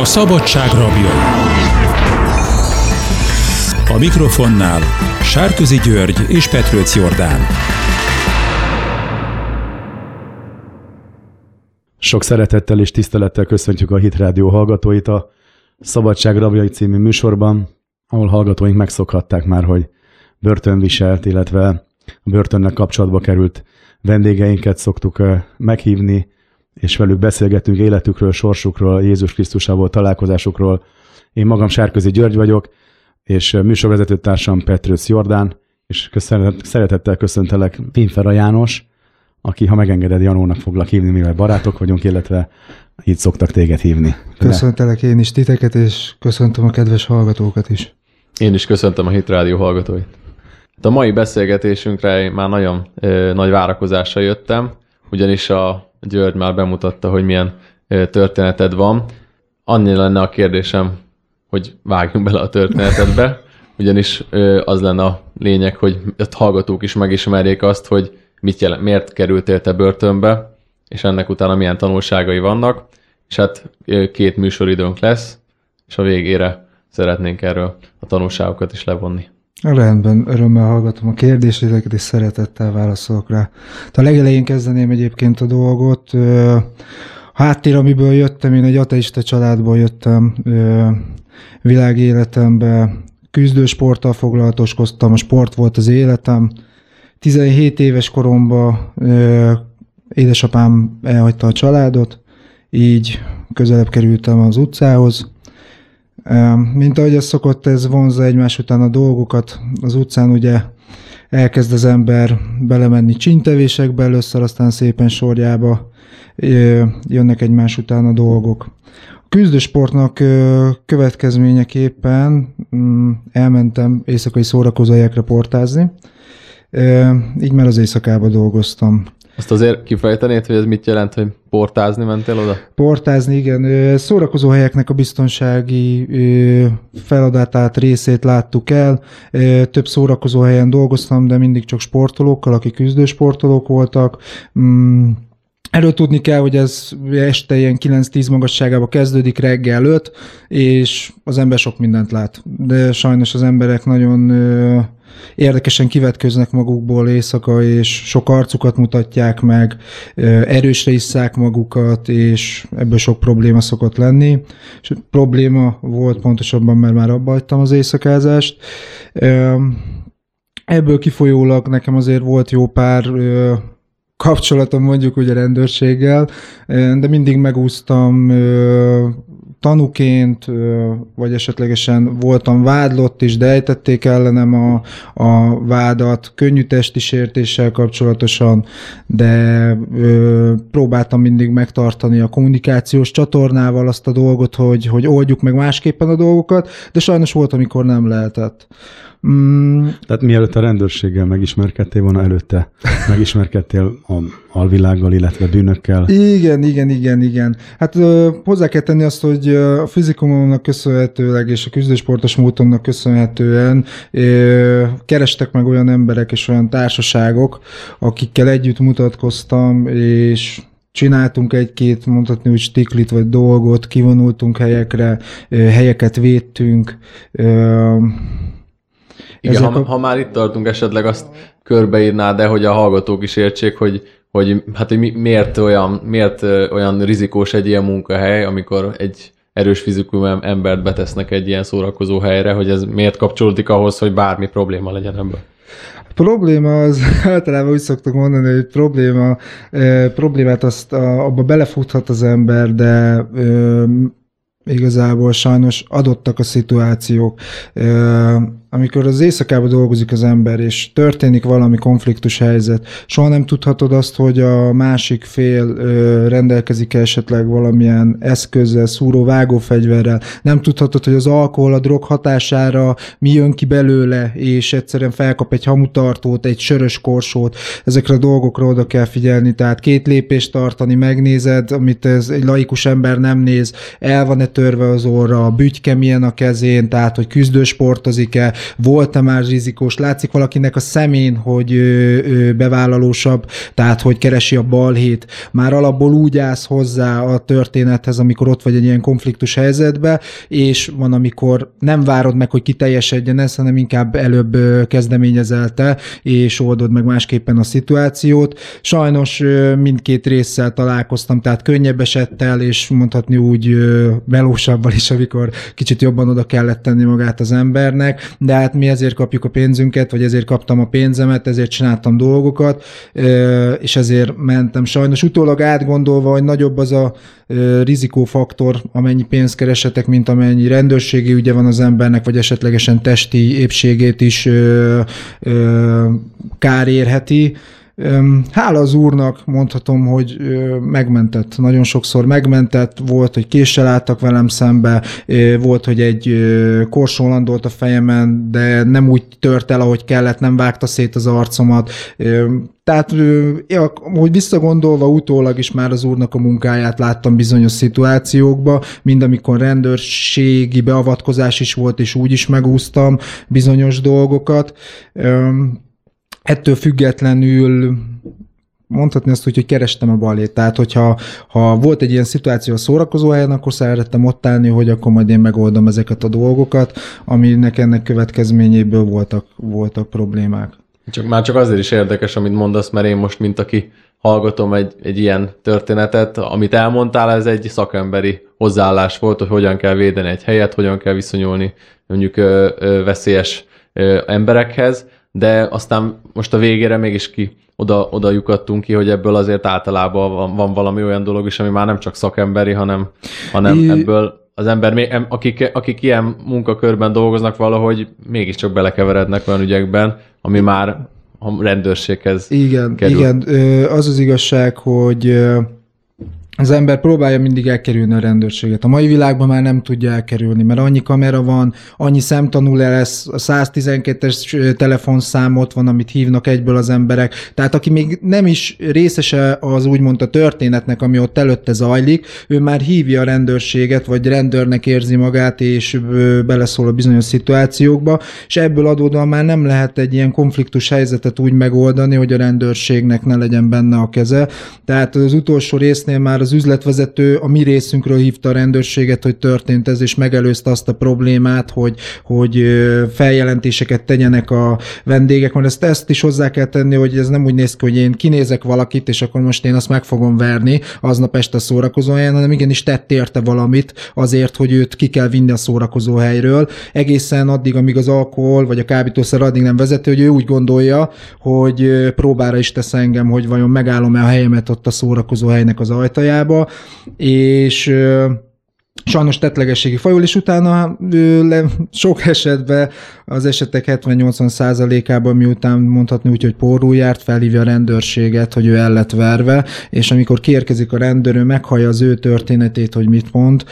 A szabadság rabjai. A mikrofonnál Sárközi György és Petrőc Jordán. Sok szeretettel és tisztelettel köszöntjük a Hit Rádió hallgatóit a Szabadság Rabjai című műsorban, ahol hallgatóink megszokhatták már, hogy börtönviselt, illetve a börtönnek kapcsolatba került vendégeinket szoktuk meghívni, és velük beszélgetünk életükről, sorsukról, Jézus Krisztusával találkozásukról. Én magam Sárközi György vagyok, és műsorvezető társam Petrősz Jordán, és szeretettel köszöntelek Pinfera János, aki, ha megengeded, Janónak foglak hívni, mivel barátok vagyunk, illetve így szoktak téged hívni. Köszöntelek én is titeket, és köszöntöm a kedves hallgatókat is. Én is köszöntöm a Hit Rádió hallgatóit. Hát a mai beszélgetésünkre már nagyon ö, nagy várakozással jöttem, ugyanis a György már bemutatta, hogy milyen történeted van. Annyi lenne a kérdésem, hogy vágjunk bele a történetedbe, ugyanis az lenne a lényeg, hogy a hallgatók is megismerjék azt, hogy mit jelent, miért kerültél te börtönbe, és ennek utána milyen tanulságai vannak, és hát két műsoridőnk lesz, és a végére szeretnénk erről a tanulságokat is levonni. Rendben, örömmel hallgatom a kérdéseket, és szeretettel válaszolok rá. A legelején kezdeném egyébként a dolgot. Háttér, amiből jöttem, én egy ateista családból jöttem világéletembe, küzdősporttal foglalatoskoztam, a sport volt az életem. 17 éves koromban édesapám elhagyta a családot, így közelebb kerültem az utcához, mint ahogy ez szokott, ez vonza egymás után a dolgokat. Az utcán ugye elkezd az ember belemenni csintevésekbe először, aztán szépen sorjába jönnek egymás után a dolgok. A küzdősportnak következményeképpen mm, elmentem éjszakai szórakozóhelyekre portázni, így már az éjszakába dolgoztam. Azt azért kifejtenéd, hogy ez mit jelent, hogy portázni mentél oda? Portázni, igen. Szórakozó helyeknek a biztonsági feladatát, részét láttuk el. Több szórakozó helyen dolgoztam, de mindig csak sportolókkal, akik küzdősportolók voltak. Mm, Erről tudni kell, hogy ez este ilyen 9-10 magasságába kezdődik reggel 5, és az ember sok mindent lát. De sajnos az emberek nagyon érdekesen kivetköznek magukból éjszaka, és sok arcukat mutatják meg, erősre isszák magukat, és ebből sok probléma szokott lenni. És probléma volt pontosabban, mert már abba az éjszakázást. Ebből kifolyólag nekem azért volt jó pár kapcsolatom mondjuk ugye rendőrséggel, de mindig megúsztam tanuként, vagy esetlegesen voltam vádlott is, de ellenem a, a vádat könnyű testi sértéssel kapcsolatosan, de ö, próbáltam mindig megtartani a kommunikációs csatornával azt a dolgot, hogy, hogy oldjuk meg másképpen a dolgokat, de sajnos volt, amikor nem lehetett. Mm. Tehát mielőtt a rendőrséggel megismerkedtél volna, előtte megismerkedtél a alvilággal, illetve bűnökkel. Igen, igen, igen, igen. Hát ö, hozzá kell tenni azt, hogy a fizikumomnak köszönhetőleg és a küzdősportos múltomnak köszönhetően ö, kerestek meg olyan emberek és olyan társaságok, akikkel együtt mutatkoztam, és csináltunk egy-két, mondhatni úgy stiklit vagy dolgot, kivonultunk helyekre, helyeket védtünk, igen, ha, a... ha már itt tartunk, esetleg azt körbeírnád, de hogy a hallgatók is értsék, hogy, hogy, hát, hogy miért, olyan, miért olyan rizikós egy ilyen munkahely, amikor egy erős fizikum embert betesznek egy ilyen szórakozó helyre, hogy ez miért kapcsolódik ahhoz, hogy bármi probléma legyen ebből? A probléma az, általában úgy szoktuk mondani, hogy probléma, e, problémát azt a, abba belefuthat az ember, de e, igazából sajnos adottak a szituációk. E, amikor az éjszakában dolgozik az ember, és történik valami konfliktus helyzet, soha nem tudhatod azt, hogy a másik fél ö, rendelkezik esetleg valamilyen eszközzel, szúró, vágófegyverrel. Nem tudhatod, hogy az alkohol a drog hatására mi jön ki belőle, és egyszerűen felkap egy hamutartót, egy sörös korsót. Ezekre a dolgokra oda kell figyelni, tehát két lépést tartani, megnézed, amit ez egy laikus ember nem néz, el van-e törve az orra, a bütyke milyen a kezén, tehát hogy küzdősportozik-e, volt-e már rizikós, látszik valakinek a szemén, hogy ő, ő bevállalósabb, tehát hogy keresi a balhét, már alapból úgy állsz hozzá a történethez, amikor ott vagy egy ilyen konfliktus helyzetbe, és van, amikor nem várod meg, hogy kiteljesedjen ez, hanem inkább előbb kezdeményezelte, és oldod meg másképpen a szituációt. Sajnos mindkét résszel találkoztam, tehát könnyebb esettel, és mondhatni úgy melósabbal is, amikor kicsit jobban oda kellett tenni magát az embernek, de hát mi ezért kapjuk a pénzünket, vagy ezért kaptam a pénzemet, ezért csináltam dolgokat, és ezért mentem. Sajnos utólag átgondolva, hogy nagyobb az a rizikófaktor, amennyi pénzt keresetek, mint amennyi rendőrségi ügye van az embernek, vagy esetlegesen testi épségét is kár érheti. Hála az úrnak mondhatom, hogy megmentett, nagyon sokszor megmentett, volt, hogy késsel álltak velem szembe, volt, hogy egy korsó landolt a fejemen, de nem úgy tört el, ahogy kellett, nem vágta szét az arcomat. Tehát, hogy visszagondolva utólag is már az úrnak a munkáját láttam bizonyos szituációkba, mind amikor rendőrségi beavatkozás is volt, és úgy is megúsztam bizonyos dolgokat ettől függetlenül mondhatni azt úgy, hogy kerestem a balét. Tehát, hogyha ha volt egy ilyen szituáció a szórakozó helyen, akkor szerettem ott állni, hogy akkor majd én megoldom ezeket a dolgokat, aminek ennek következményéből voltak, voltak problémák. Csak, már csak azért is érdekes, amit mondasz, mert én most, mint aki hallgatom egy, egy ilyen történetet, amit elmondtál, ez egy szakemberi hozzáállás volt, hogy hogyan kell védeni egy helyet, hogyan kell viszonyulni mondjuk ö, ö, veszélyes ö, emberekhez, de aztán most a végére mégis ki oda, oda lyukadtunk ki, hogy ebből azért általában van, van valami olyan dolog is, ami már nem csak szakemberi, hanem, hanem I... ebből az ember, akik, akik ilyen munkakörben dolgoznak valahogy, mégiscsak belekeverednek olyan ügyekben, ami már a rendőrséghez Igen, kerül. igen. Az az igazság, hogy az ember próbálja mindig elkerülni a rendőrséget. A mai világban már nem tudja elkerülni, mert annyi kamera van, annyi szemtanul lesz, a 112-es telefonszámot van, amit hívnak egyből az emberek. Tehát aki még nem is részese az úgymond a történetnek, ami ott előtte zajlik, ő már hívja a rendőrséget, vagy rendőrnek érzi magát, és beleszól a bizonyos szituációkba, és ebből adódóan már nem lehet egy ilyen konfliktus helyzetet úgy megoldani, hogy a rendőrségnek ne legyen benne a keze. Tehát az utolsó résznél már az üzletvezető a mi részünkről hívta a rendőrséget, hogy történt ez, és megelőzte azt a problémát, hogy, hogy feljelentéseket tegyenek a vendégek, mert ezt, ezt is hozzá kell tenni, hogy ez nem úgy néz ki, hogy én kinézek valakit, és akkor most én azt meg fogom verni aznap este szórakozó helyen, hanem igenis tett érte valamit azért, hogy őt ki kell vinni a szórakozó helyről, egészen addig, amíg az alkohol vagy a kábítószer addig nem vezető, hogy ő úgy gondolja, hogy próbára is tesz engem, hogy vajon megállom-e a helyemet ott a szórakozó helynek az ajtaján, Angliába, és sajnos tetlegességi fajul, és utána le, sok esetben az esetek 70-80 százalékában miután mondhatni úgy, hogy porrú járt, felhívja a rendőrséget, hogy ő el lett verve, és amikor kiérkezik a rendőr, ő meghallja az ő történetét, hogy mit mond,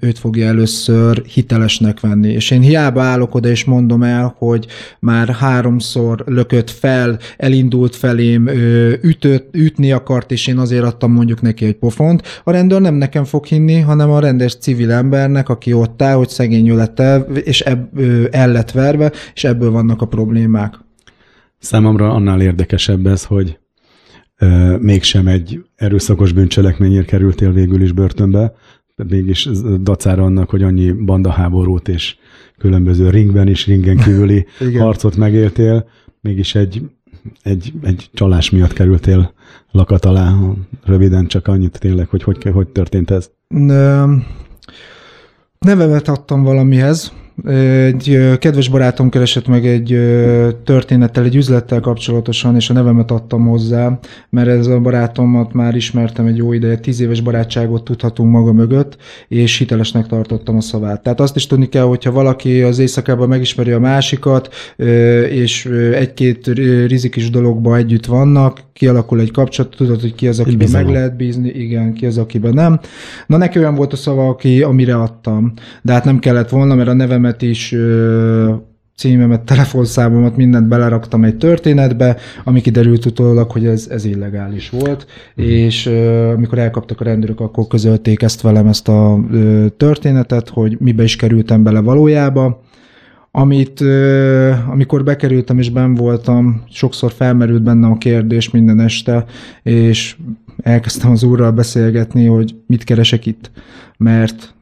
őt fogja először hitelesnek venni. És én hiába állok oda, és mondom el, hogy már háromszor lökött fel, elindult felém, ütött, ütni akart, és én azért adtam mondjuk neki egy pofont. A rendőr nem nekem fog hinni, hanem a rendes civil embernek, aki ott áll, hogy szegény lett el, és ebb, el lett verve, és ebből vannak a problémák. Számomra annál érdekesebb ez, hogy e, mégsem egy erőszakos bűncselekményért kerültél végül is börtönbe, mégis dacára annak, hogy annyi bandaháborút és különböző ringben és ringen kívüli harcot megéltél, mégis egy, egy, egy csalás miatt kerültél lakat alá. Röviden csak annyit tényleg, hogy hogy, hogy történt ez? Nevemet adtam valamihez, egy kedves barátom keresett meg egy történettel, egy üzlettel kapcsolatosan, és a nevemet adtam hozzá, mert ez a barátomat már ismertem egy jó ideje, tíz éves barátságot tudhatunk maga mögött, és hitelesnek tartottam a szavát. Tehát azt is tudni kell, hogyha valaki az éjszakában megismeri a másikat, és egy-két rizikis dologba együtt vannak, kialakul egy kapcsolat, tudod, hogy ki az, akiben meg lehet bízni, igen, ki az, akiben nem. Na neki olyan volt a szava, aki, amire adtam. De hát nem kellett volna, mert a nevemet is címemet, telefonszámomat, mindent beleraktam egy történetbe, ami kiderült utólag, hogy ez, ez illegális volt, uh-huh. és uh, amikor elkaptak a rendőrök, akkor közölték ezt velem, ezt a uh, történetet, hogy mibe is kerültem bele valójába, amit amikor bekerültem és ben voltam, sokszor felmerült bennem a kérdés minden este, és elkezdtem az úrral beszélgetni, hogy mit keresek itt. Mert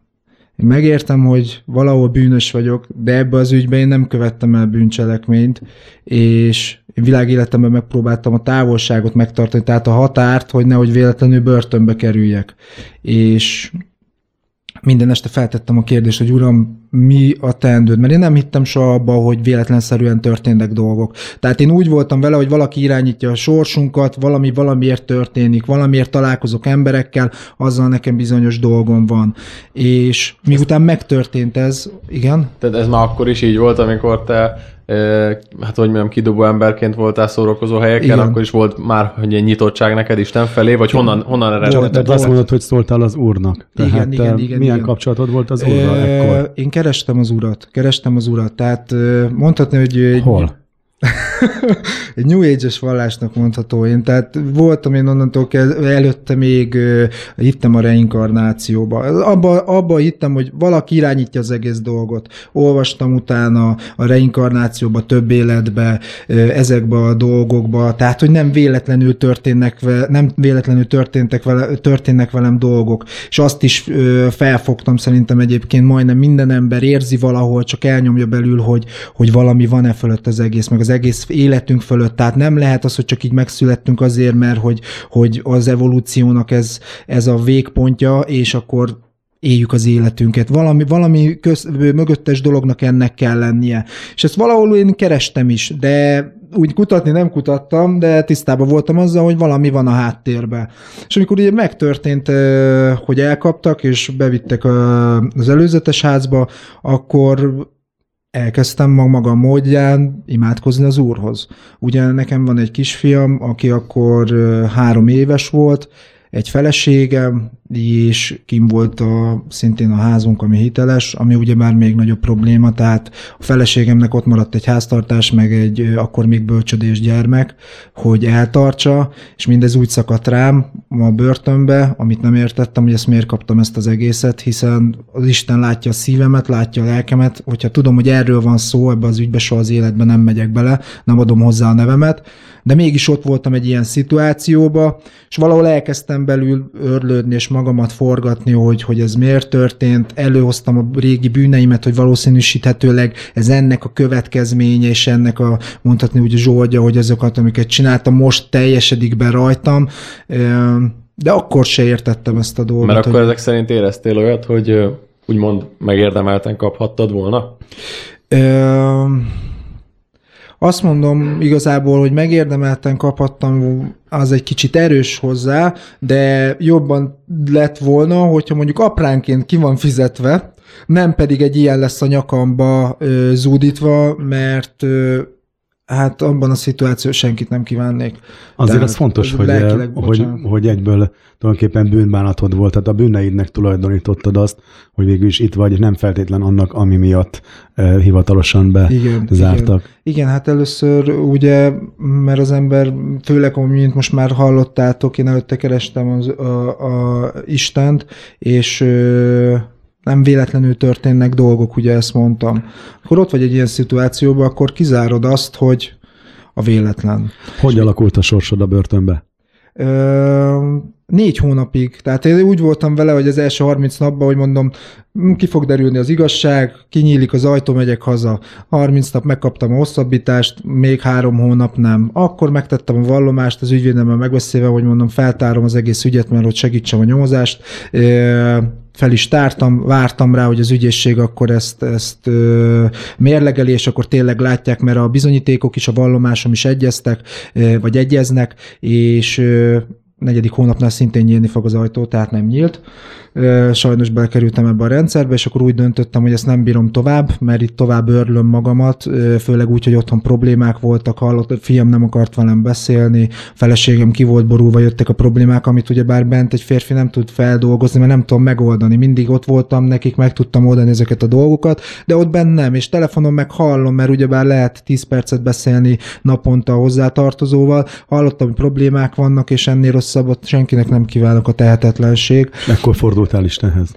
én megértem, hogy valahol bűnös vagyok, de ebbe az ügyben én nem követtem el bűncselekményt, és én világéletemben megpróbáltam a távolságot megtartani, tehát a határt, hogy nehogy véletlenül börtönbe kerüljek. És minden este feltettem a kérdést, hogy uram, mi a teendőd? Mert én nem hittem soha abba, hogy véletlenszerűen történnek dolgok. Tehát én úgy voltam vele, hogy valaki irányítja a sorsunkat, valami valamiért történik, valamiért találkozok emberekkel, azzal nekem bizonyos dolgom van. És miután megtörtént ez, igen? Tehát ez már akkor is így volt, amikor te hát hogy mondjam, kidobó emberként voltál szórakozó helyeken, Igen. akkor is volt már hogy egy nyitottság neked Isten felé, vagy honnan, honnan eredett? Tehát azt mondod, hogy szóltál az úrnak. Tehát igen, igen, igen, milyen igen. kapcsolatod volt az úrral ekkor? Én kerestem az urat, kerestem az urat, tehát mondhatni, hogy... Egy, Hol? egy New Age-es vallásnak mondható én. Tehát voltam én onnantól kezdve, előtte még uh, hittem a reinkarnációba. Abba, abba hittem, hogy valaki irányítja az egész dolgot. Olvastam utána a reinkarnációba, több életbe, uh, ezekbe a dolgokba, tehát, hogy nem véletlenül történnek, nem véletlenül történtek vele, történnek velem dolgok. És azt is felfogtam szerintem egyébként majdnem minden ember érzi valahol, csak elnyomja belül, hogy, hogy valami van-e fölött az egész, meg az az egész életünk fölött. Tehát nem lehet az, hogy csak így megszülettünk azért, mert hogy, hogy az evolúciónak ez, ez a végpontja, és akkor éljük az életünket. Valami, valami köz, mögöttes dolognak ennek kell lennie. És ezt valahol én kerestem is, de úgy kutatni nem kutattam, de tisztában voltam azzal, hogy valami van a háttérben. És amikor ugye megtörtént, hogy elkaptak, és bevittek az előzetes házba, akkor elkezdtem mag maga módján imádkozni az Úrhoz. Ugye nekem van egy kisfiam, aki akkor három éves volt, egy feleségem, és kim volt a, szintén a házunk, ami hiteles, ami ugye már még nagyobb probléma, tehát a feleségemnek ott maradt egy háztartás, meg egy akkor még bölcsödés gyermek, hogy eltartsa, és mindez úgy szakadt rám a börtönbe, amit nem értettem, hogy ezt miért kaptam ezt az egészet, hiszen az Isten látja a szívemet, látja a lelkemet, hogyha tudom, hogy erről van szó, ebbe az ügybe soha az életben nem megyek bele, nem adom hozzá a nevemet, de mégis ott voltam egy ilyen szituációba, és valahol elkezdtem belül örlődni, és magamat forgatni, hogy, hogy ez miért történt, előhoztam a régi bűneimet, hogy valószínűsíthetőleg ez ennek a következménye, és ennek a mondhatni úgy a zsoldja, hogy azokat, amiket csináltam, most teljesedik be rajtam, de akkor se értettem ezt a dolgot. Mert akkor hogy... ezek szerint éreztél olyat, hogy úgymond megérdemelten kaphattad volna? Ö azt mondom igazából, hogy megérdemelten kaphattam, az egy kicsit erős hozzá, de jobban lett volna, hogyha mondjuk apránként ki van fizetve, nem pedig egy ilyen lesz a nyakamba ö, zúdítva, mert ö, Hát abban a szituációban senkit nem kívánnék. Azért Tehát, az fontos, hogy, hogy, hogy egyből tulajdonképpen bűnbánatod volt, tehát a bűneidnek tulajdonítottad azt, hogy végül is itt vagy, nem feltétlen annak, ami miatt eh, hivatalosan bezártak. Igen. igen, hát először ugye, mert az ember, főleg, mint most már hallottátok, én előtte kerestem az, a, a Istent, és nem véletlenül történnek dolgok, ugye ezt mondtam. Akkor ott vagy egy ilyen szituációban, akkor kizárod azt, hogy a véletlen. Hogy alakult a sorsod a börtönbe? Ö, négy hónapig. Tehát én úgy voltam vele, hogy az első 30 napban, hogy mondom, ki fog derülni az igazság, kinyílik az ajtó, megyek haza. 30 nap megkaptam a hosszabbítást, még három hónap nem. Akkor megtettem a vallomást az ügyvédemmel megbeszélve, hogy mondom, feltárom az egész ügyet, mert hogy segítsem a nyomozást. Fel is tártam, vártam rá, hogy az ügyészség akkor ezt, ezt ö, mérlegeli, és akkor tényleg látják, mert a bizonyítékok is, a vallomásom is egyeztek, ö, vagy egyeznek, és ö, negyedik hónapnál szintén nyílni fog az ajtó, tehát nem nyílt sajnos bekerültem ebbe a rendszerbe, és akkor úgy döntöttem, hogy ezt nem bírom tovább, mert itt tovább örlöm magamat, főleg úgy, hogy otthon problémák voltak, hallott, fiam nem akart velem beszélni, feleségem ki volt borulva, jöttek a problémák, amit ugye bár bent egy férfi nem tud feldolgozni, mert nem tudom megoldani. Mindig ott voltam nekik, meg tudtam oldani ezeket a dolgokat, de ott bent nem, és telefonon meg hallom, mert ugye bár lehet 10 percet beszélni naponta a hozzátartozóval, hallottam, hogy problémák vannak, és ennél rosszabbat senkinek nem kívánok a tehetetlenség. Ekkor fordult fordultál Istenhez?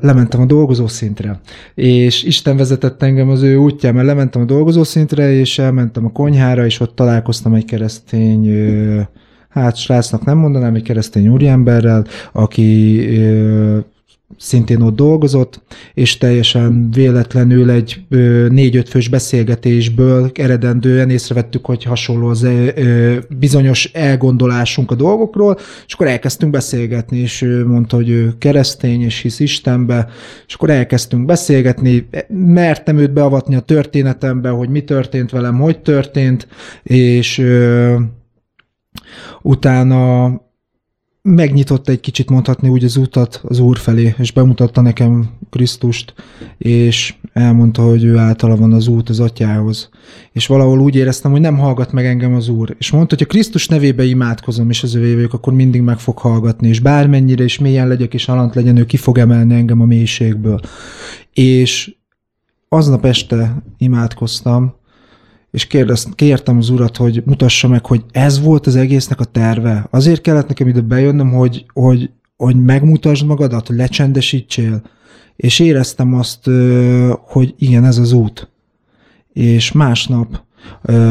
lementem a dolgozó szintre. És Isten vezetett engem az ő útján, mert lementem a dolgozó szintre, és elmentem a konyhára, és ott találkoztam egy keresztény hát srácnak nem mondanám, egy keresztény úriemberrel, aki szintén ott dolgozott, és teljesen véletlenül egy négy-öt fős beszélgetésből eredendően észrevettük, hogy hasonló az bizonyos elgondolásunk a dolgokról, és akkor elkezdtünk beszélgetni, és ő mondta, hogy ő keresztény, és hisz Istenbe, és akkor elkezdtünk beszélgetni, mertem őt beavatni a történetembe, hogy mi történt velem, hogy történt, és utána megnyitotta egy kicsit mondhatni úgy az utat az Úr felé, és bemutatta nekem Krisztust, és elmondta, hogy ő általa van az út az atyához. És valahol úgy éreztem, hogy nem hallgat meg engem az Úr. És mondta, hogy a Krisztus nevébe imádkozom, és az övévők, akkor mindig meg fog hallgatni, és bármennyire is mélyen legyek, és alant legyen, ő ki fog emelni engem a mélységből. És aznap este imádkoztam, és kérdezt, kértem az urat, hogy mutassa meg, hogy ez volt az egésznek a terve. Azért kellett nekem ide bejönnöm, hogy, hogy, hogy megmutasd magadat, hogy lecsendesítsél. És éreztem azt, hogy igen, ez az út. És másnap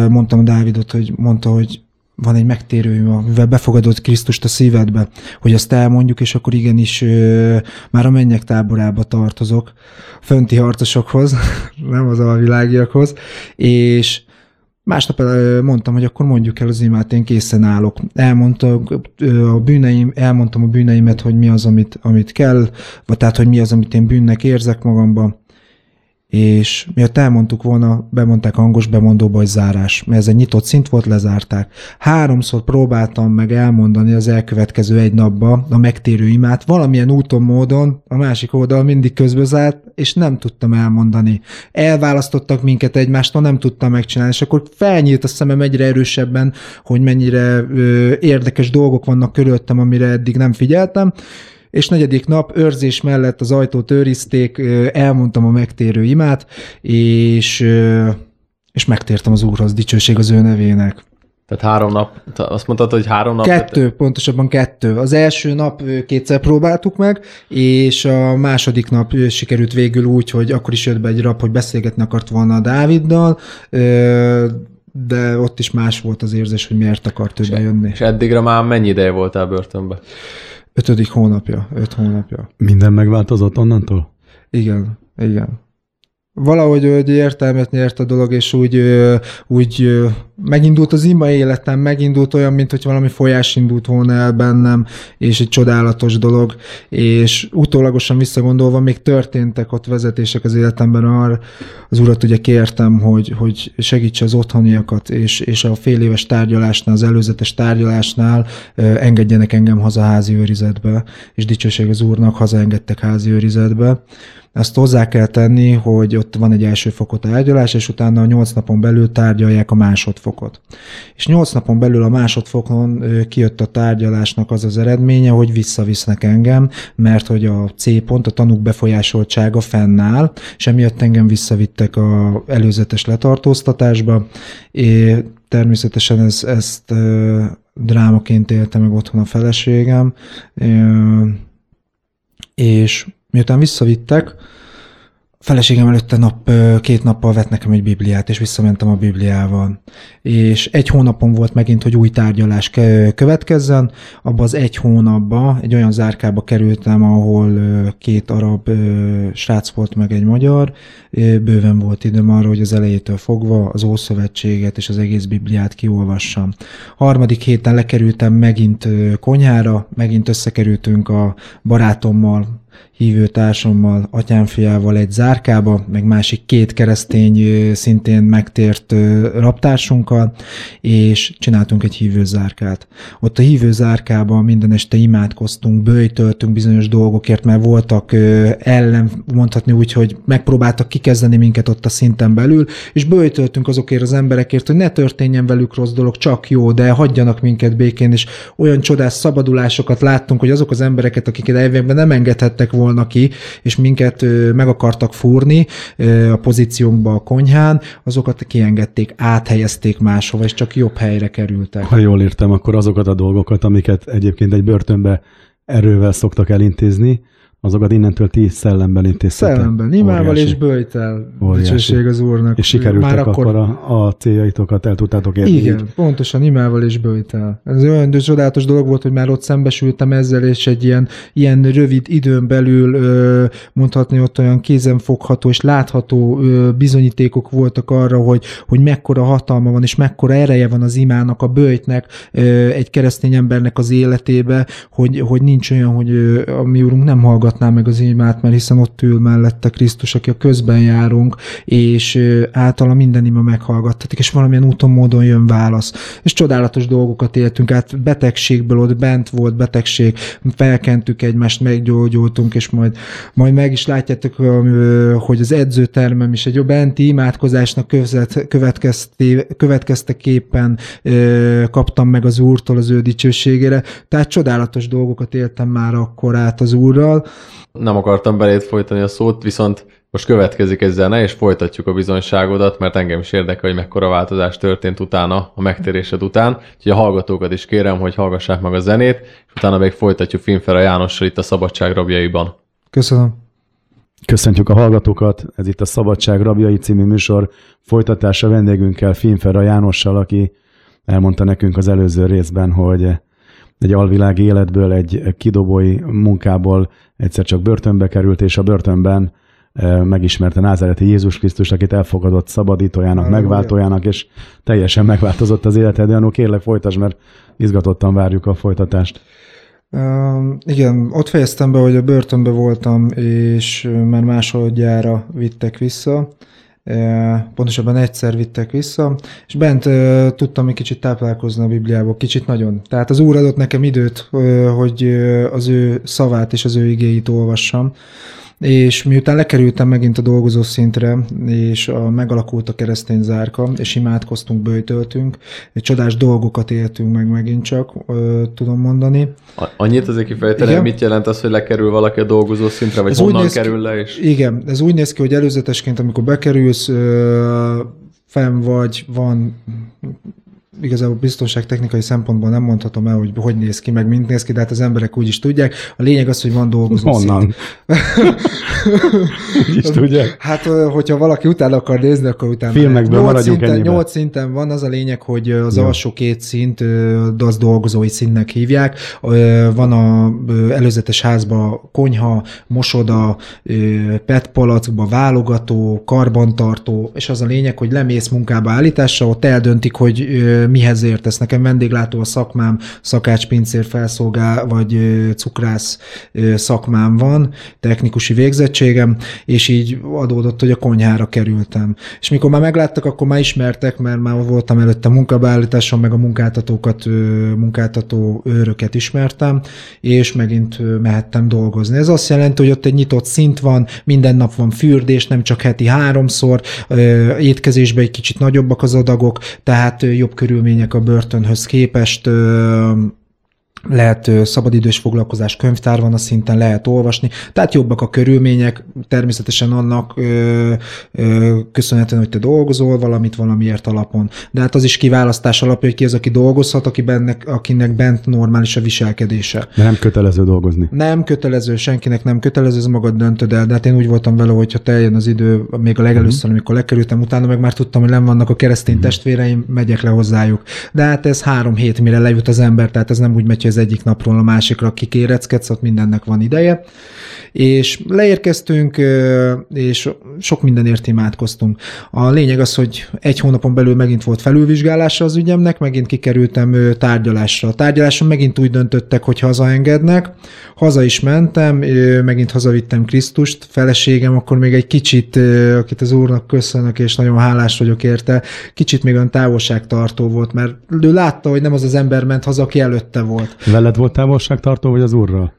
mondtam a Dávidot, hogy mondta, hogy van egy megtérőim, amivel befogadott Krisztust a szívedbe, hogy azt elmondjuk, és akkor igenis ö, már a mennyek táborába tartozok, fönti harcosokhoz, nem az alvilágiakhoz, és Másnap mondtam, hogy akkor mondjuk el az imát, én készen állok. Elmondta a bűneim, elmondtam a bűneimet, hogy mi az, amit, amit kell, vagy tehát, hogy mi az, amit én bűnnek érzek magamba és miatt elmondtuk volna, bemondták hangos bemondóba, hogy zárás, mert ez egy nyitott szint volt, lezárták. Háromszor próbáltam meg elmondani az elkövetkező egy napba a megtérő imát, valamilyen úton, módon, a másik oldal mindig közbezárt, és nem tudtam elmondani. Elválasztottak minket egymástól, nem tudtam megcsinálni, és akkor felnyílt a szemem egyre erősebben, hogy mennyire ö, érdekes dolgok vannak körülöttem, amire eddig nem figyeltem, és negyedik nap őrzés mellett az ajtót őrizték, elmondtam a megtérő imát, és, és megtértem az Úrhoz, dicsőség az ő nevének. Tehát három nap, azt mondtad, hogy három nap? Kettő, tehát... pontosabban kettő. Az első nap kétszer próbáltuk meg, és a második nap sikerült végül úgy, hogy akkor is jött be egy rap, hogy beszélgetni akart volna a Dáviddal, de ott is más volt az érzés, hogy miért akart ő bejönni. És eddigre már mennyi ideje voltál börtönben? Ötödik hónapja, öt hónapja. Minden megváltozott onnantól? Igen, igen valahogy hogy értelmet nyert a dolog, és úgy, úgy megindult az ima életem, megindult olyan, mint hogy valami folyás indult volna el bennem, és egy csodálatos dolog, és utólagosan visszagondolva még történtek ott vezetések az életemben, arra az urat ugye kértem, hogy, hogy segítse az otthoniakat, és, és a fél éves tárgyalásnál, az előzetes tárgyalásnál engedjenek engem haza házi őrizetbe, és dicsőség az úrnak, hazaengedtek házi őrizetbe, azt hozzá kell tenni, hogy ott van egy első fokot tárgyalás, és utána a nyolc napon belül tárgyalják a másodfokot. És nyolc napon belül a másodfokon kijött a tárgyalásnak az az eredménye, hogy visszavisznek engem, mert hogy a C pont, a tanúk befolyásoltsága fennáll, és emiatt engem visszavittek a előzetes letartóztatásba, és természetesen ez, ezt drámaként élte meg otthon a feleségem, és Miután visszavittek, feleségem előtte nap, két nappal vett nekem egy Bibliát, és visszamentem a Bibliával. És egy hónapon volt megint, hogy új tárgyalás következzen. Abba az egy hónapba egy olyan zárkába kerültem, ahol két arab srác volt, meg egy magyar. Bőven volt időm arra, hogy az elejétől fogva az Ószövetséget és az egész Bibliát kiolvassam. Harmadik héten lekerültem megint konyhára, megint összekerültünk a barátommal, hívő társammal, atyámfiával egy zárkába, meg másik két keresztény szintén megtért raptársunkkal, és csináltunk egy hívő zárkát. Ott a hívő zárkában minden este imádkoztunk, bőjtöltünk bizonyos dolgokért, mert voltak ellen, mondhatni úgy, hogy megpróbáltak kikezdeni minket ott a szinten belül, és bőjtöltünk azokért az emberekért, hogy ne történjen velük rossz dolog, csak jó, de hagyjanak minket békén, és olyan csodás szabadulásokat láttunk, hogy azok az embereket, akiket elvégben nem engedhettek volna volna ki, és minket meg akartak fúrni a pozíciónkba a konyhán, azokat kiengedték, áthelyezték máshova, és csak jobb helyre kerültek. Ha jól értem, akkor azokat a dolgokat, amiket egyébként egy börtönbe erővel szoktak elintézni, azokat innentől ti szellemben intéztetek. Szellemben, imával és bőjtel. Dicsőség az Úrnak. És sikerültek Már akkor, a, a céljaitokat el tudtátok érni. Igen, így. pontosan imával és bőjtel. Ez olyan csodálatos dolog volt, hogy már ott szembesültem ezzel, és egy ilyen, ilyen rövid időn belül mondhatni ott olyan kézenfogható és látható bizonyítékok voltak arra, hogy, hogy mekkora hatalma van, és mekkora ereje van az imának, a bőjtnek egy keresztény embernek az életébe, hogy, hogy nincs olyan, hogy a mi úrunk nem hallgatná meg az imát, mert hiszen ott ül mellette Krisztus, aki a közben járunk, és általa minden ima meghallgattatik, és valamilyen úton, módon jön válasz. És csodálatos dolgokat éltünk át, betegségből ott bent volt betegség, felkentük egymást, meggyógyultunk, és majd, majd meg is látjátok, hogy az edzőtermem is egy benti imádkozásnak következteképpen kaptam meg az Úrtól az ő dicsőségére. Tehát csodálatos dolgokat éltem már akkor át az Úrral. Nem akartam beléd folytani a szót, viszont most következik egy zene, és folytatjuk a bizonyságodat, mert engem is érdekel, hogy mekkora változás történt utána, a megtérésed után. Úgyhogy a hallgatókat is kérem, hogy hallgassák meg a zenét, és utána még folytatjuk Finfera Jánossal itt a Szabadság rabjaiban. Köszönöm. Köszöntjük a hallgatókat, ez itt a Szabadság Rabjai című műsor folytatása vendégünkkel, Finfera Jánossal, aki elmondta nekünk az előző részben, hogy egy alvilági életből, egy kidobói munkából egyszer csak börtönbe került, és a börtönben eh, megismerte Názáreti Jézus Krisztus, akit elfogadott szabadítójának, megváltójának, és teljesen megváltozott az életed. De Anó, kérlek folytasd, mert izgatottan várjuk a folytatást. Uh, igen, ott fejeztem be, hogy a börtönbe voltam, és már másodjára vittek vissza. Pontosabban egyszer vittek vissza, és bent tudtam egy kicsit táplálkozni a Bibliából, kicsit nagyon. Tehát az Úr adott nekem időt, hogy az ő szavát és az ő igéit olvassam. És miután lekerültem megint a dolgozó szintre, és a, megalakult a keresztény zárka, és imádkoztunk, bőjtöltünk, egy csodás dolgokat éltünk meg megint csak, ö, tudom mondani. A- Annyit azért kifejteni, Igen. mit jelent az, hogy lekerül valaki a dolgozó szintre, vagy Ez honnan néz ki- kerül le, és Igen, ez úgy néz ki, hogy előzetesként, amikor bekerülsz, ö, fenn vagy, van igazából biztonságtechnikai szempontból nem mondhatom el, hogy hogy néz ki, meg mint néz ki, de hát az emberek úgy is tudják. A lényeg az, hogy van dolgozó Honnan? Úgy is tudják. Hát, hogyha valaki utána akar nézni, akkor utána. Filmekből Nyolc maradjunk szinten, ennyiben. nyolc szinten van, az a lényeg, hogy az Jó. alsó két szint, az dolgozói szintnek hívják. Van a előzetes házba konyha, mosoda, ö, petpalackba válogató, karbantartó, és az a lényeg, hogy lemész munkába állításra, ott eldöntik, hogy mihez értesz. Nekem vendéglátó a szakmám, szakács, pincér, felszolgál, vagy cukrász szakmám van, technikusi végzettségem, és így adódott, hogy a konyhára kerültem. És mikor már megláttak, akkor már ismertek, mert már voltam előtte munkabeállításon, meg a munkáltatókat, munkáltató őröket ismertem, és megint mehettem dolgozni. Ez azt jelenti, hogy ott egy nyitott szint van, minden nap van fürdés, nem csak heti háromszor, étkezésben egy kicsit nagyobbak az adagok, tehát jobb körülmények a börtönhöz képest, lehet szabadidős foglalkozás, könyvtár van a szinten, lehet olvasni, tehát jobbak a körülmények, természetesen annak ö, ö, köszönhetően, hogy te dolgozol valamit valamiért alapon. De hát az is kiválasztás alapja, hogy ki az, aki dolgozhat, aki bennek, akinek bent normális a viselkedése. De nem kötelező dolgozni. Nem kötelező, senkinek nem kötelező, ez magad döntöd el, de hát én úgy voltam vele, hogy ha teljön az idő, még a legelőször, amikor lekerültem, utána meg már tudtam, hogy nem vannak a keresztény testvéreim, megyek le hozzájuk. De hát ez három hét, mire lejut az ember, tehát ez nem úgy megy, hogy az egyik napról a másikra kikéreckedsz, ott mindennek van ideje. És leérkeztünk, és sok mindenért imádkoztunk. A lényeg az, hogy egy hónapon belül megint volt felülvizsgálása az ügyemnek, megint kikerültem tárgyalásra. A tárgyaláson megint úgy döntöttek, hogy hazaengednek. Haza is mentem, megint hazavittem Krisztust, feleségem, akkor még egy kicsit, akit az Úrnak köszönök, és nagyon hálás vagyok érte, kicsit még olyan távolságtartó volt, mert ő látta, hogy nem az az ember ment haza, aki előtte volt. Veled volt távolságtartó, vagy az úrral?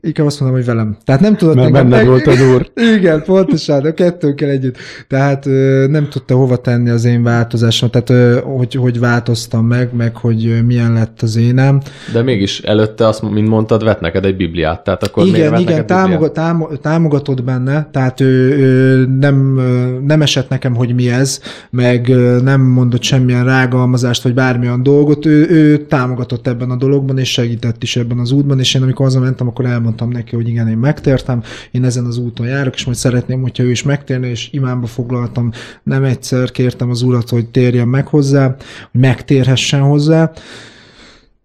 Inkább azt mondom, hogy velem. Tehát nem tudott Mert engem benned volt az úr. Igen, pontosan, a kettőnkkel együtt. Tehát ö, nem tudta hova tenni az én változásom, tehát ö, hogy, hogy változtam meg, meg hogy ö, milyen lett az énem. de mégis előtte azt, mint mondtad, vett neked egy Bibliát, tehát akkor miért igen, vett igen, neked támogat, támo- támogatott benne, tehát ő, ő nem, ö, nem esett nekem, hogy mi ez, meg ö, nem mondott semmilyen rágalmazást, vagy bármilyen dolgot, ő, ő támogatott ebben a dologban, és segített is ebben az útban, és én amikor hazamentem, akkor elmondtam elmondtam neki, hogy igen, én megtértem, én ezen az úton járok, és majd szeretném, hogyha ő is megtérne, és imánba foglaltam, nem egyszer kértem az urat, hogy térjen meg hozzá, hogy megtérhessen hozzá,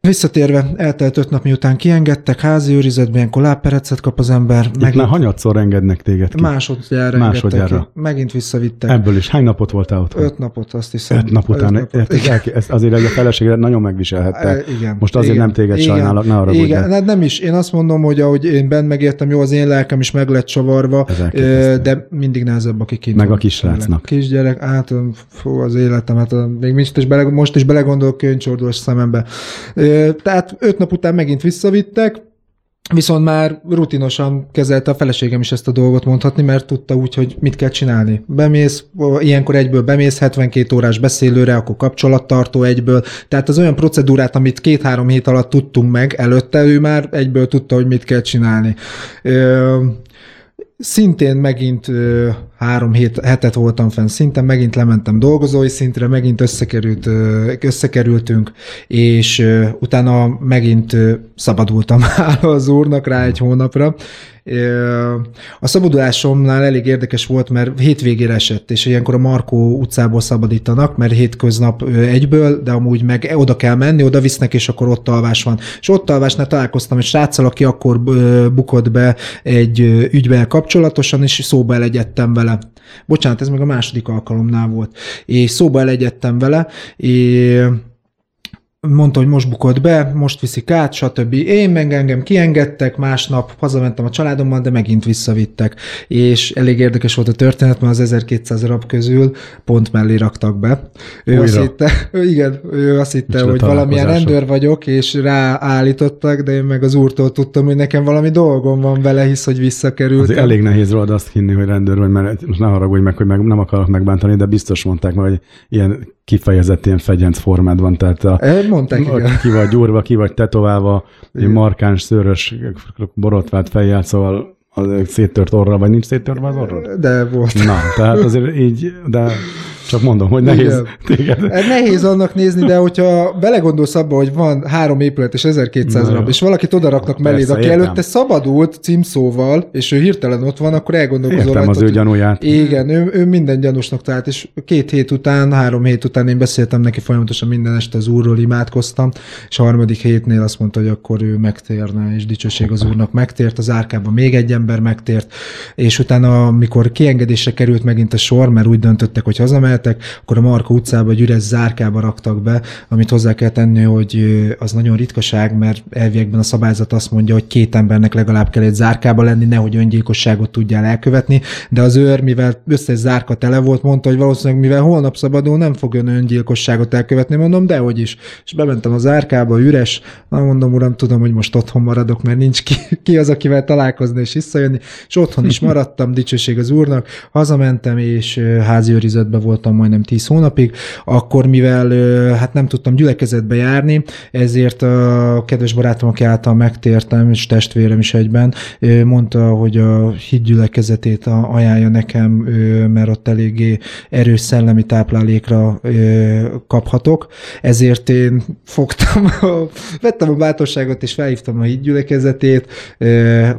Visszatérve, eltelt öt nap miután kiengedtek, házi őrizetben, ilyenkor lábperecet kap az ember. Itt megint, már hanyatszor engednek téged ki? Másodjára, másodjára. Ki. Megint visszavittek. Ebből is. Hány napot voltál ott? Öt napot, azt hiszem. Öt nap után. Öt napot. Ezt azért egy a feleségedet nagyon megviselhette. E, igen. Most azért igen. nem téged igen. sajnálok, ne arra Igen, de. nem is. Én azt mondom, hogy ahogy én bent megértem, jó, az én lelkem is meg lett csavarva, de mindig nehezebb, aki kint Meg a kisrácnak. Kisgyerek, hát fú, az életem, hát még most is, bele, most is belegondolok könyvcsordulós szemembe. Tehát öt nap után megint visszavittek, Viszont már rutinosan kezelte a feleségem is ezt a dolgot mondhatni, mert tudta úgy, hogy mit kell csinálni. Bemész, ilyenkor egyből bemész 72 órás beszélőre, akkor kapcsolattartó egyből. Tehát az olyan procedúrát, amit két-három hét alatt tudtunk meg előtte, ő már egyből tudta, hogy mit kell csinálni. Szintén megint ö, három hét, hetet voltam fenn szinten, megint lementem dolgozói szintre, megint összekerült, ö, összekerültünk, és ö, utána megint ö, szabadultam az úrnak rá egy hónapra, a szabadulásomnál elég érdekes volt, mert hétvégére esett, és ilyenkor a Markó utcából szabadítanak, mert hétköznap egyből, de amúgy meg oda kell menni, oda visznek, és akkor ott alvás van. És ott alvásnál találkoztam egy sráccal, aki akkor bukott be egy ügyvel kapcsolatosan, és szóba elegyedtem vele. Bocsánat, ez meg a második alkalomnál volt. És szóba elegyedtem vele, és mondta, hogy most bukott be, most viszik át, stb. Én meg engem kiengedtek, másnap hazamentem a családommal, de megint visszavittek. És elég érdekes volt a történet, mert az 1200 rab közül pont mellé raktak be. Ő Újra. azt hitte, igen, ő azt hitte, hogy valamilyen rendőr vagyok, és ráállítottak, de én meg az úrtól tudtam, hogy nekem valami dolgom van vele, hisz, hogy visszakerült. Elég nehéz rólad azt hinni, hogy rendőr vagy, mert most ne haragudj meg, hogy meg, nem akarok megbántani, de biztos mondták meg, hogy ilyen kifejezett ilyen fegyenc formád van, tehát a, Mondták, igen. ki vagy gyúrva, ki vagy tetoválva, egy markáns, szőrös, borotvát fejjel, szóval az széttört orra, vagy nincs széttörve az orra? De volt. Na, tehát azért így, de csak mondom, hogy nehéz téged. Nehéz annak nézni, de hogyha belegondolsz abba, hogy van három épület és 1200 rab, és valakit odaraknak melléd, aki értem. előtte szabadult címszóval, és ő hirtelen ott van, akkor elgondolkozol. Értem rajta, az ő gyanúját. Igen, ő, ő minden gyanúsnak talált, és két hét után, három hét után én beszéltem neki folyamatosan minden este az úrról, imádkoztam, és a harmadik hétnél azt mondta, hogy akkor ő megtérne, és dicsőség az úrnak megtért, az árkában még egy ember megtért, és utána, amikor kiengedésre került megint a sor, mert úgy döntöttek, hogy hazamehet, beszéltek, akkor a Marka utcába egy üres zárkába raktak be, amit hozzá kell tenni, hogy az nagyon ritkaság, mert elviekben a szabályzat azt mondja, hogy két embernek legalább kell egy zárkába lenni, nehogy öngyilkosságot tudjál elkövetni, de az őr, mivel összes zárka tele volt, mondta, hogy valószínűleg mivel holnap szabadul, nem fog ön öngyilkosságot elkövetni, mondom, de hogy is. És bementem a zárkába, üres, na mondom, uram, tudom, hogy most otthon maradok, mert nincs ki, ki az, akivel találkozni és visszajönni, és otthon is maradtam, dicsőség az úrnak, hazamentem, és házi voltam voltam majdnem 10 hónapig, akkor mivel hát nem tudtam gyülekezetbe járni, ezért a kedves barátom, aki által megtértem, és testvérem is egyben, mondta, hogy a hídgyülekezetét ajánlja nekem, mert ott eléggé erős szellemi táplálékra kaphatok, ezért én fogtam, vettem a bátorságot, és felhívtam a hídgyülekezetét,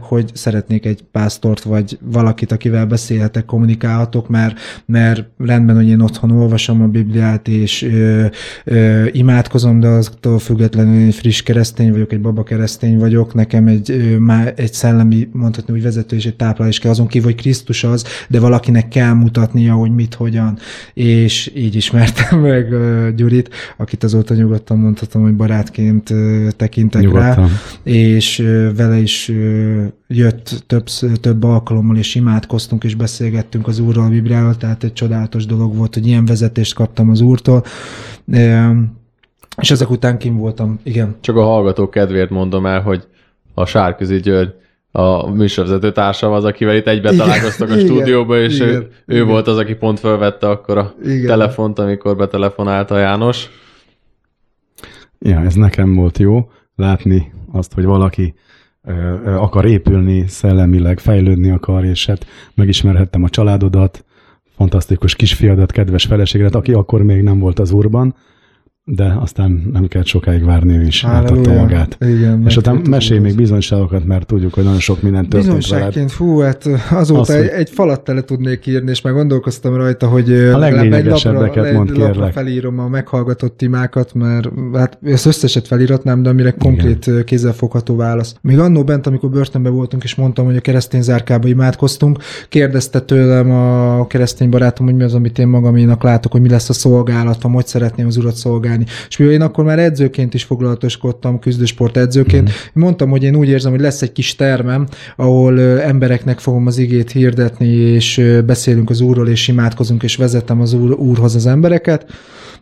hogy szeretnék egy pásztort, vagy valakit, akivel beszélhetek, kommunikálhatok, mert, mert rendben, hogy én otthon olvasom a Bibliát, és ö, ö, imádkozom, de aztól függetlenül egy friss keresztény vagyok, egy baba keresztény vagyok, nekem egy, ö, már egy szellemi, mondhatni úgy vezető és egy táplálás kell, azon kívül, hogy Krisztus az, de valakinek kell mutatnia, hogy mit, hogyan, és így ismertem meg ö, Gyurit, akit azóta nyugodtan mondhatom, hogy barátként ö, tekintek nyugodtan. rá, és ö, vele is ö, jött több, több alkalommal, és imádkoztunk, és beszélgettünk az Úrral, a Bibliával, tehát egy csodálatos dolog volt, hogy ilyen vezetést kaptam az Úrtól. És ezek után kim voltam, igen. Csak a hallgató kedvéért mondom el, hogy a Sárközi György a műsorvezető társam az, akivel itt egyben igen, találkoztak a igen, stúdióba, és igen, ő, ő igen. volt az, aki pont felvette akkor a igen. telefont, amikor betelefonálta János. Ja, ez nekem volt jó látni azt, hogy valaki akar épülni, szellemileg fejlődni akar, és hát megismerhettem a családodat, fantasztikus kisfiadat, kedves feleségedet, aki akkor még nem volt az úrban, de aztán nem kellett sokáig várni, is átadta magát. Igen, és utána mesélj még bizonyságokat, mert tudjuk, hogy nagyon sok minden történt Bizonyságként, fú, hát azóta Azt, egy, egy falat tele tudnék írni, és már gondolkoztam rajta, hogy a leglényegesebbeket mond kérlek. felírom a meghallgatott imákat, mert hát ezt összeset feliratnám, de amire konkrét Igen. kézzelfogható válasz. Még annó bent, amikor börtönbe voltunk, és mondtam, hogy a keresztény zárkába imádkoztunk, kérdezte tőlem a keresztény barátom, hogy mi az, amit én magaménak látok, hogy mi lesz a szolgálatom, hogy szeretném az urat szolgálni csinálni. És mivel én akkor már edzőként is foglalatoskodtam, küzdősport edzőként, mm. mondtam, hogy én úgy érzem, hogy lesz egy kis termem, ahol embereknek fogom az igét hirdetni, és beszélünk az Úrról, és imádkozunk, és vezetem az úr, Úrhoz az embereket.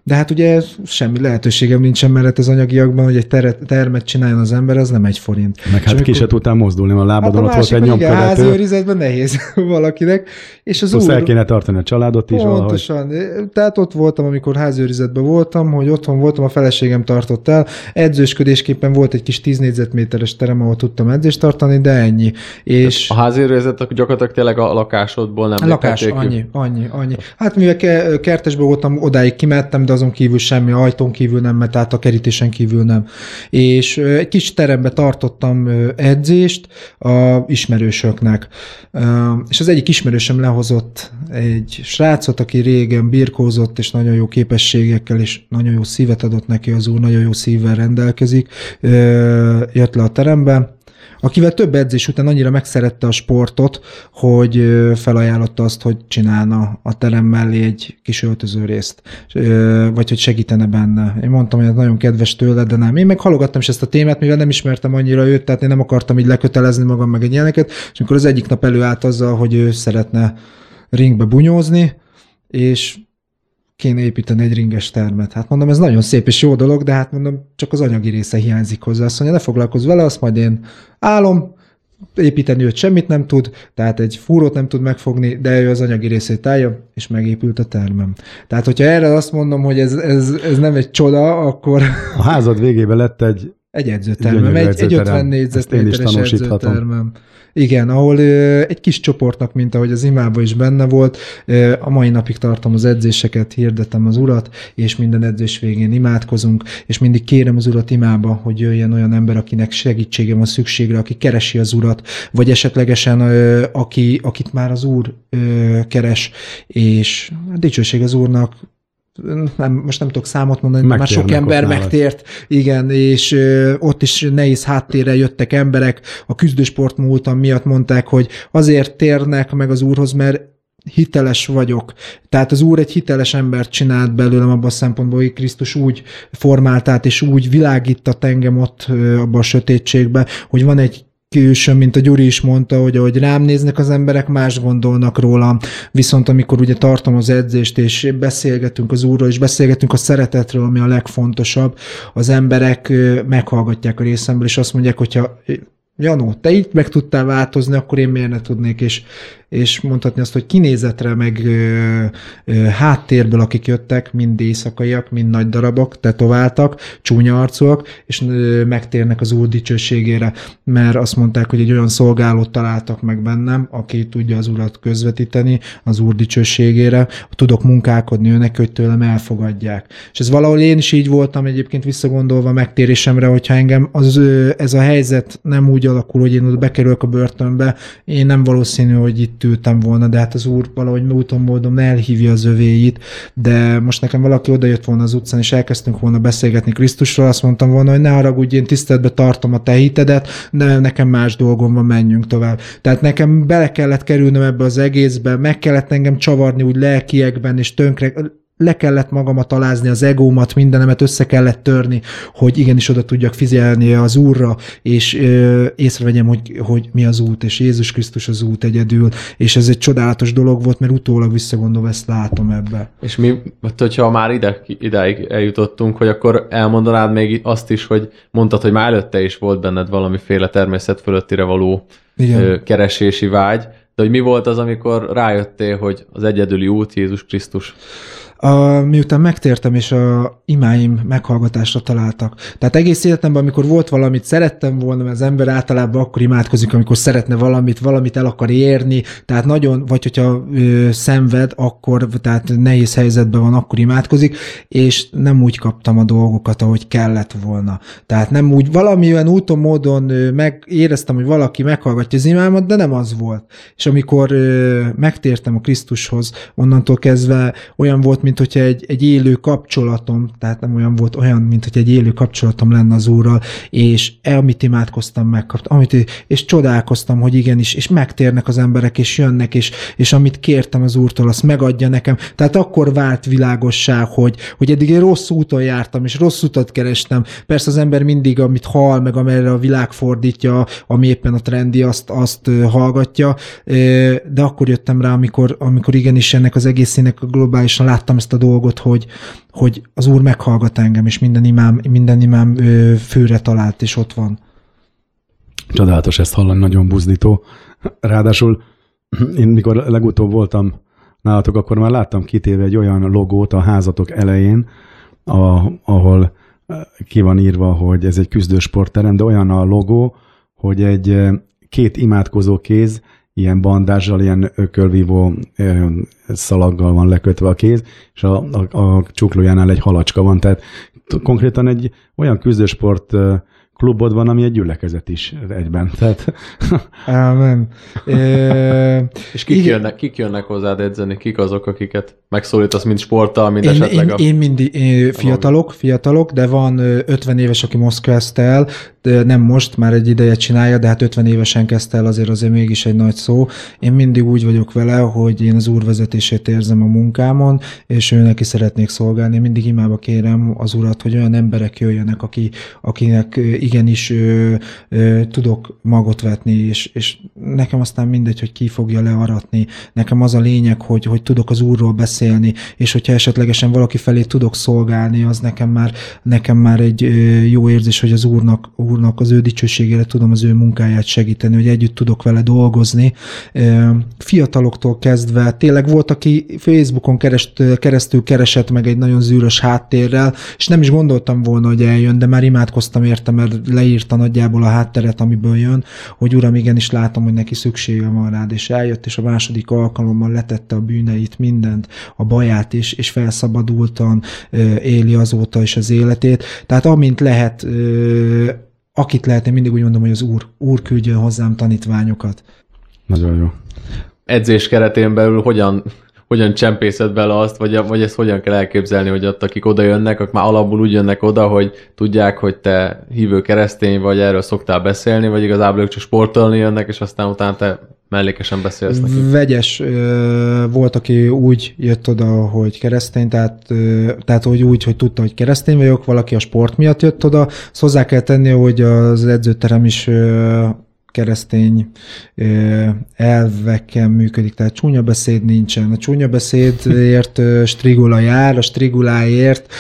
De hát ugye semmi lehetőségem nincsen mellett az anyagiakban, hogy egy ter- termet csináljon az ember, az nem egy forint. Meg hát amikor... ki se tudtál mozdulni, a lábadon hát a ott volt egy nyomkövető. Igen, őrizetben nehéz valakinek. És az Plusz úr... el kéne tartani a családot is Pontosan. Valahogy. Tehát ott voltam, amikor házőrizetben voltam, hogy otthon voltam, a feleségem tartott el. Edzősködésképpen volt egy kis 10 négyzetméteres terem, ahol tudtam edzést tartani, de ennyi. És... A házőrizet gyakorlatilag tényleg a lakásodból nem a lakás, annyi, annyi, annyi. Hát mivel kertesben voltam, odáig kimentem, de de azon kívül semmi, ajtón kívül nem, mert tehát a kerítésen kívül nem. És egy kis terembe tartottam edzést a ismerősöknek. És az egyik ismerősöm lehozott egy srácot, aki régen birkózott, és nagyon jó képességekkel, és nagyon jó szívet adott neki az úr, nagyon jó szívvel rendelkezik. Jött le a terembe, akivel több edzés után annyira megszerette a sportot, hogy felajánlotta azt, hogy csinálna a terem mellé egy kis öltöző részt, vagy hogy segítene benne. Én mondtam, hogy ez nagyon kedves tőle, de nem. Én meg halogattam is ezt a témát, mivel nem ismertem annyira őt, tehát én nem akartam így lekötelezni magam meg egy ilyeneket, és amikor az egyik nap előállt azzal, hogy ő szeretne ringbe bunyózni, és kéne építeni egy ringes termet. Hát mondom, ez nagyon szép és jó dolog, de hát mondom, csak az anyagi része hiányzik hozzá. Azt mondja, ne foglalkozz vele, azt majd én állom, építeni őt semmit nem tud, tehát egy fúrót nem tud megfogni, de ő az anyagi részét állja, és megépült a termem. Tehát, hogyha erre azt mondom, hogy ez, ez, ez nem egy csoda, akkor... A házad végében lett egy egy edzőtermem, egy, egy 50 négyzetméteres edzőtermem. Igen, ahol ö, egy kis csoportnak, mint ahogy az imában is benne volt, ö, a mai napig tartom az edzéseket, hirdetem az urat, és minden edzés végén imádkozunk, és mindig kérem az urat imába, hogy jöjjön olyan ember, akinek segítsége van szükségre, aki keresi az urat, vagy esetlegesen ö, aki, akit már az úr ö, keres, és a dicsőség az úrnak, nem, most nem tudok számot mondani, már sok ember megtért, igen, és ö, ott is nehéz háttérrel jöttek emberek, a küzdősport múltam miatt mondták, hogy azért térnek meg az úrhoz, mert hiteles vagyok. Tehát az Úr egy hiteles embert csinált belőlem abban a szempontból, hogy Krisztus úgy formált át, és úgy világított engem ott abban a sötétségbe, hogy van egy külsőn, mint a Gyuri is mondta, hogy ahogy rám néznek az emberek, más gondolnak rólam. Viszont amikor ugye tartom az edzést, és beszélgetünk az úrról, és beszélgetünk a szeretetről, ami a legfontosabb, az emberek meghallgatják a részemből, és azt mondják, hogyha Janó, te itt meg tudtál változni, akkor én miért ne tudnék, és és mondhatni azt, hogy kinézetre, meg ö, ö, háttérből, akik jöttek, mind éjszakaiak, mind nagy darabok, tetováltak, csúnya arcúak, és ö, megtérnek az Úr dicsőségére, mert azt mondták, hogy egy olyan szolgálót találtak meg bennem, aki tudja az Urat közvetíteni az Úr dicsőségére, tudok munkálkodni őnek, hogy tőlem elfogadják. És ez valahol én is így voltam egyébként visszagondolva megtérésemre, hogyha engem az, ez a helyzet nem úgy alakul, hogy én ott bekerülök a börtönbe, én nem valószínű, hogy itt itt ültem volna, de hát az úr valahogy úton módon elhívja az övéit, de most nekem valaki odajött volna az utcán, és elkezdtünk volna beszélgetni Krisztusról, azt mondtam volna, hogy ne haragudj, én tiszteletbe tartom a te hitedet, de nekem más dolgom van, menjünk tovább. Tehát nekem bele kellett kerülnöm ebbe az egészbe, meg kellett engem csavarni úgy lelkiekben, és tönkre, le kellett magamat alázni, az egómat, mindenemet össze kellett törni, hogy igenis oda tudjak figyelni az Úrra, és ö, észrevegyem, hogy, hogy mi az út, és Jézus Krisztus az út egyedül, és ez egy csodálatos dolog volt, mert utólag visszagondolva ezt látom ebbe. És mi, hogyha már ide, idáig eljutottunk, hogy akkor elmondanád még azt is, hogy mondtad, hogy már előtte is volt benned valamiféle természet fölöttire való Igen. keresési vágy, de hogy mi volt az, amikor rájöttél, hogy az egyedüli út Jézus Krisztus? A, miután megtértem, és a imáim meghallgatásra találtak. Tehát egész életemben, amikor volt valamit szerettem volna, mert az ember általában akkor imádkozik, amikor szeretne valamit, valamit el akar érni, tehát nagyon, vagy hogyha ö, szenved, akkor, tehát nehéz helyzetben van, akkor imádkozik, és nem úgy kaptam a dolgokat, ahogy kellett volna. Tehát nem úgy, valamilyen úton, módon ö, meg, éreztem, hogy valaki meghallgatja az imámat, de nem az volt. És amikor ö, megtértem a Krisztushoz, onnantól kezdve olyan volt, mint hogyha egy, egy élő kapcsolatom, tehát nem olyan volt, olyan, mint hogy egy élő kapcsolatom lenne az Úrral, és el, amit imádkoztam, megkaptam, amit, és csodálkoztam, hogy igenis, és megtérnek az emberek, és jönnek, és, és amit kértem az Úrtól, azt megadja nekem. Tehát akkor vált világosság, hogy, hogy eddig egy rossz úton jártam, és rossz utat kerestem. Persze az ember mindig, amit hall, meg amelyre a világ fordítja, ami éppen a trendi, azt, azt hallgatja, de akkor jöttem rá, amikor, amikor igenis ennek az egészének globálisan láttam ezt a dolgot, hogy, hogy az Úr meghallgat engem, és minden imám, minden imám főre talált, és ott van. Csodálatos ezt hallani, nagyon buzdító. Ráadásul én mikor legutóbb voltam nálatok, akkor már láttam kitéve egy olyan logót a házatok elején, a, ahol ki van írva, hogy ez egy küzdősportterem, de olyan a logó, hogy egy két imádkozó kéz ilyen bandázsal, ilyen ökölvívó szalaggal van lekötve a kéz, és a, a, a csuklójánál egy halacska van, tehát konkrétan egy olyan küzdősport klubod van, ami egy gyülekezet is egyben. Tehát... Ámen. E... És kik jönnek, kik jönnek hozzád edzeni? Kik azok, akiket megszólítasz, mint sporttal, mint én, esetleg én, a... Én mindig én fiatalok, fiatalok, de van 50 éves, aki most kezdte el, nem most, már egy ideje csinálja, de hát 50 évesen kezdte el, azért azért mégis egy nagy szó. Én mindig úgy vagyok vele, hogy én az úr vezetését érzem a munkámon, és ő neki szeretnék szolgálni. Mindig imába kérem az urat, hogy olyan emberek jöjjenek, aki, akinek igenis ö, ö, tudok magot vetni, és, és nekem aztán mindegy, hogy ki fogja learatni. Nekem az a lényeg, hogy, hogy tudok az úrról beszélni, és hogyha esetlegesen valaki felé tudok szolgálni, az nekem már, nekem már egy jó érzés, hogy az úrnak, úrnak az ő dicsőségére tudom az ő munkáját segíteni, hogy együtt tudok vele dolgozni. Fiataloktól kezdve, tényleg volt, aki Facebookon kerest, keresztül keresett meg egy nagyon zűrös háttérrel, és nem is gondoltam volna, hogy eljön, de már imádkoztam érte, mert leírta nagyjából a hátteret, amiből jön, hogy uram, igenis látom, hogy neki szüksége van rád, és eljött, és a második alkalommal letette a bűneit, mindent, a baját is, és felszabadultan éli azóta is az életét. Tehát amint lehet, akit lehet, én mindig úgy mondom, hogy az Úr, Úr küldjön hozzám tanítványokat. Nagyon jó. Edzés keretén belül hogyan hogyan csempészed bele azt, vagy, vagy ezt hogyan kell elképzelni, hogy ott, akik oda jönnek, akkor már alapból úgy jönnek oda, hogy tudják, hogy te hívő keresztény vagy, erről szoktál beszélni, vagy igazából ők csak sportolni jönnek, és aztán utána te mellékesen beszélsz neki. Vegyes volt, aki úgy jött oda, hogy keresztény, tehát, tehát hogy úgy, hogy tudta, hogy keresztény vagyok, valaki a sport miatt jött oda. Szóval hozzá kell tenni, hogy az edzőterem is keresztény elvekkel működik, tehát csúnya beszéd nincsen. A csúnya beszédért strigula jár, a striguláért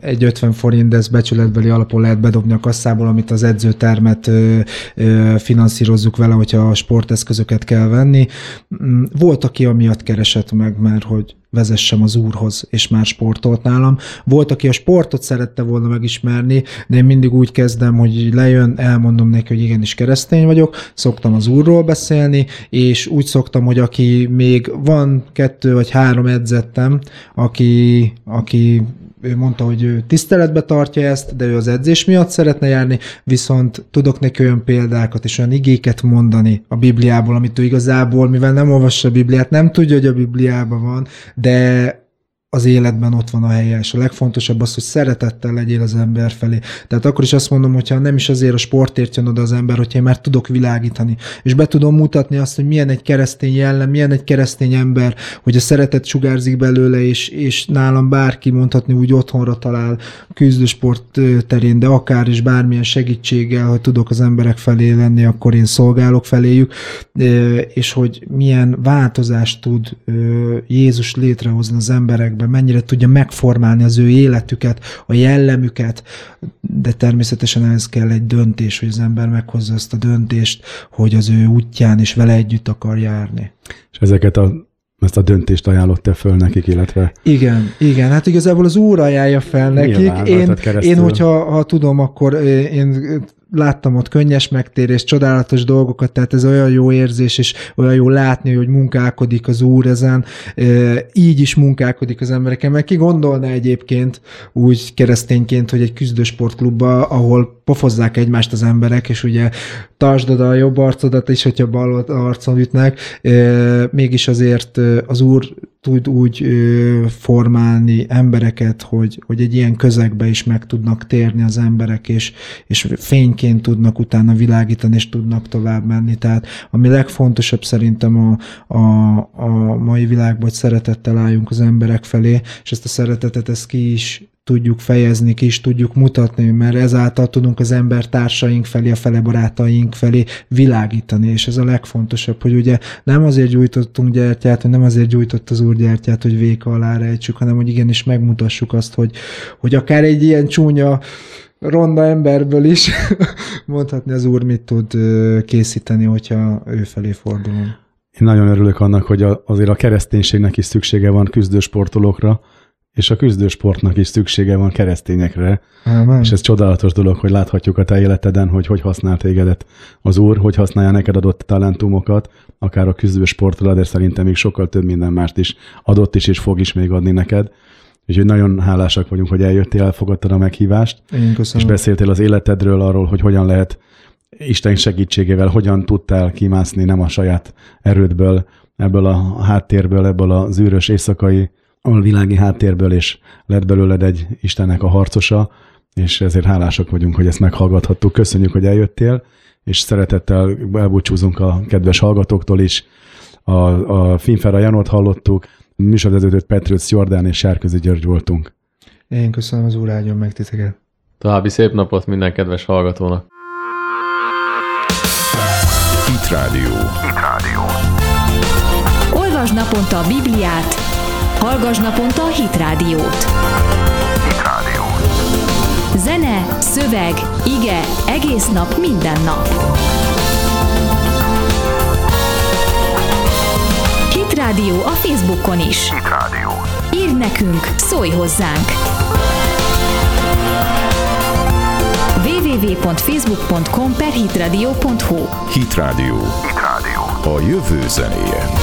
egy 50 forint, de ezt becsületbeli alapon lehet bedobni a kasszából, amit az edzőtermet finanszírozzuk vele, hogyha a sporteszközöket kell venni. Mm, volt, aki amiatt keresett meg, mert hogy vezessem az úrhoz, és már sportolt nálam. Volt, aki a sportot szerette volna megismerni, de én mindig úgy kezdem, hogy lejön, elmondom neki, hogy igenis keresztény vagyok, szoktam az úrról beszélni, és úgy szoktam, hogy aki még van kettő vagy három edzettem, aki, aki ő mondta, hogy ő tiszteletbe tartja ezt, de ő az edzés miatt szeretne járni, viszont tudok neki olyan példákat és olyan igéket mondani a Bibliából, amit ő igazából, mivel nem olvassa a Bibliát, nem tudja, hogy a Bibliában van, de az életben ott van a helye, és a legfontosabb az, hogy szeretettel legyél az ember felé. Tehát akkor is azt mondom, hogyha nem is azért a sportért jön oda az ember, hogyha én már tudok világítani, és be tudom mutatni azt, hogy milyen egy keresztény jellem, milyen egy keresztény ember, hogy a szeretet sugárzik belőle, és, és nálam bárki mondhatni úgy otthonra talál küzdősport terén, de akár is bármilyen segítséggel, hogy tudok az emberek felé lenni, akkor én szolgálok feléjük, és hogy milyen változást tud Jézus létrehozni az emberekben, emberekben, mennyire tudja megformálni az ő életüket, a jellemüket, de természetesen ez kell egy döntés, hogy az ember meghozza ezt a döntést, hogy az ő útján is vele együtt akar járni. És ezeket a ezt a döntést ajánlotta föl nekik, illetve... Igen, igen, hát igazából az úr ajánlja fel nekik. Nyilván, én, én, hogyha ha tudom, akkor én láttam ott könnyes megtérés, csodálatos dolgokat, tehát ez olyan jó érzés, és olyan jó látni, hogy munkálkodik az úr ezen, így is munkálkodik az embereken, mert ki gondolna egyébként úgy keresztényként, hogy egy küzdősportklubba, ahol pofozzák egymást az emberek, és ugye tartsd oda a jobb arcodat is, hogyha bal arcon ütnek, mégis azért az úr tud úgy ö, formálni embereket, hogy, hogy egy ilyen közegbe is meg tudnak térni az emberek, és, és fényként tudnak utána világítani, és tudnak tovább menni. Tehát ami legfontosabb szerintem a, a, a mai világban, hogy szeretettel álljunk az emberek felé, és ezt a szeretetet ezt ki is tudjuk fejezni, ki is tudjuk mutatni, mert ezáltal tudunk az ember társaink felé, a fele barátaink felé világítani, és ez a legfontosabb, hogy ugye nem azért gyújtottunk gyertyát, hogy nem azért gyújtott az úr gyertyát, hogy véka alá rejtsük, hanem hogy igenis megmutassuk azt, hogy, hogy akár egy ilyen csúnya ronda emberből is mondhatni az úr mit tud készíteni, hogyha ő felé fordulunk. Én nagyon örülök annak, hogy azért a kereszténységnek is szüksége van küzdősportolókra, és a küzdősportnak is szüksége van keresztényekre, Amen. és ez csodálatos dolog, hogy láthatjuk a te életeden, hogy hogy használ tégedet az Úr, hogy használja neked adott talentumokat, akár a küzdősportra, de szerintem még sokkal több minden mást is adott is, és fog is még adni neked. Úgyhogy nagyon hálásak vagyunk, hogy eljöttél, elfogadtad a meghívást, és beszéltél az életedről, arról, hogy hogyan lehet Isten segítségével, hogyan tudtál kimászni nem a saját erődből, ebből a háttérből, ebből az űrös éjszakai alvilági háttérből, és lett belőled egy Istennek a harcosa, és ezért hálásak vagyunk, hogy ezt meghallgathattuk. Köszönjük, hogy eljöttél, és szeretettel elbúcsúzunk a kedves hallgatóktól is. A, a Finfera Janot hallottuk, műsorvezetőt Petrőc Jordán és Sárközi György voltunk. Én köszönöm az úr áldjon meg titeket. További szép napot minden kedves hallgatónak. Hit Radio. Olvasd naponta a Bibliát, hallgass naponta a Hit Rádiót. Zene, szöveg, ige, egész nap, minden nap. Hit Rádió a Facebookon is. Hit Radio. Írd nekünk, szólj hozzánk! www.facebook.com per hitradio.hu Hit Radio. A jövő zenéje.